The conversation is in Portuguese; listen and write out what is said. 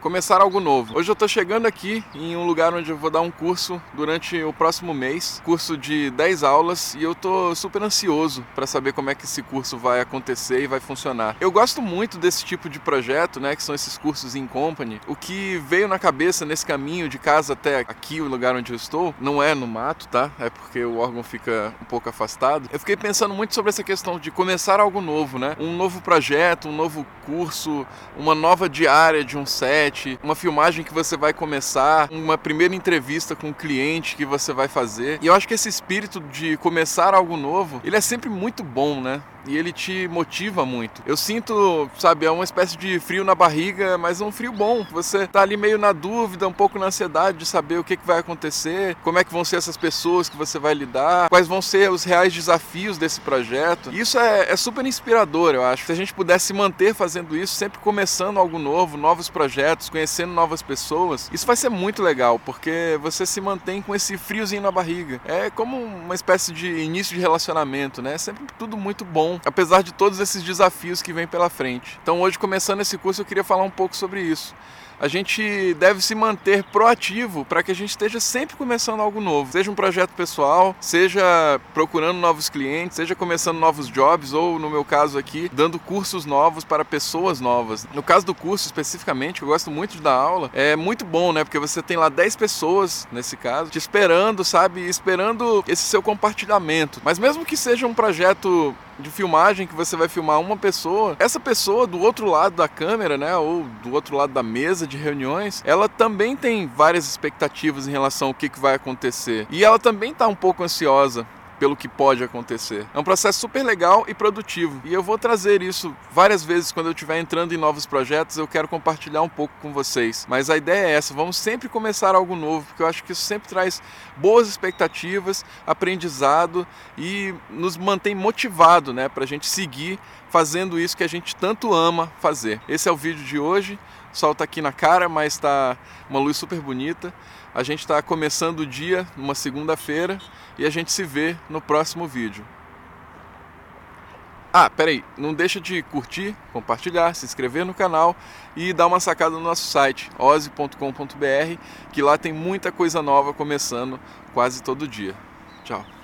começar algo novo. Hoje eu estou chegando aqui em um lugar onde eu vou dar um curso durante o próximo mês, curso de 10 aulas, e eu estou super ansioso para saber como é que esse curso vai acontecer e vai funcionar. Eu gosto muito desse tipo de projeto, né, que são esses cursos em company. O que veio na cabeça nesse caminho de casa até aqui, o lugar onde eu estou, não é no mato, tá? É porque o órgão fica um pouco afastado. Eu fiquei pensando muito sobre essa questão de começar algo novo, né? Um novo projeto, um novo curso, uma nova diária de um set set, uma filmagem que você vai começar, uma primeira entrevista com um cliente que você vai fazer. E eu acho que esse espírito de começar algo novo, ele é sempre muito bom, né? E ele te motiva muito. Eu sinto, sabe, é uma espécie de frio na barriga, mas um frio bom. Você tá ali meio na dúvida, um pouco na ansiedade de saber o que, que vai acontecer, como é que vão ser essas pessoas que você vai lidar, quais vão ser os reais desafios desse projeto. E isso é, é super inspirador, eu acho. Se a gente pudesse manter fazendo isso, sempre começando algo novo, novos projetos, conhecendo novas pessoas, isso vai ser muito legal, porque você se mantém com esse friozinho na barriga. É como uma espécie de início de relacionamento, né? É sempre tudo muito bom apesar de todos esses desafios que vêm pela frente. Então, hoje, começando esse curso, eu queria falar um pouco sobre isso a gente deve se manter proativo para que a gente esteja sempre começando algo novo. Seja um projeto pessoal, seja procurando novos clientes, seja começando novos jobs ou, no meu caso aqui, dando cursos novos para pessoas novas. No caso do curso especificamente, eu gosto muito de dar aula, é muito bom, né? Porque você tem lá 10 pessoas, nesse caso, te esperando, sabe? Esperando esse seu compartilhamento. Mas mesmo que seja um projeto de filmagem que você vai filmar uma pessoa, essa pessoa do outro lado da câmera, né, ou do outro lado da mesa de reuniões, ela também tem várias expectativas em relação ao que, que vai acontecer. E ela também está um pouco ansiosa pelo que pode acontecer. É um processo super legal e produtivo. E eu vou trazer isso várias vezes quando eu estiver entrando em novos projetos, eu quero compartilhar um pouco com vocês. Mas a ideia é essa, vamos sempre começar algo novo, porque eu acho que isso sempre traz boas expectativas, aprendizado e nos mantém motivado, né, para a gente seguir fazendo isso que a gente tanto ama fazer. Esse é o vídeo de hoje. O sol está aqui na cara, mas está uma luz super bonita. A gente está começando o dia numa segunda-feira e a gente se vê no próximo vídeo. Ah, peraí, não deixa de curtir, compartilhar, se inscrever no canal e dar uma sacada no nosso site, ose.com.br, que lá tem muita coisa nova começando quase todo dia. Tchau.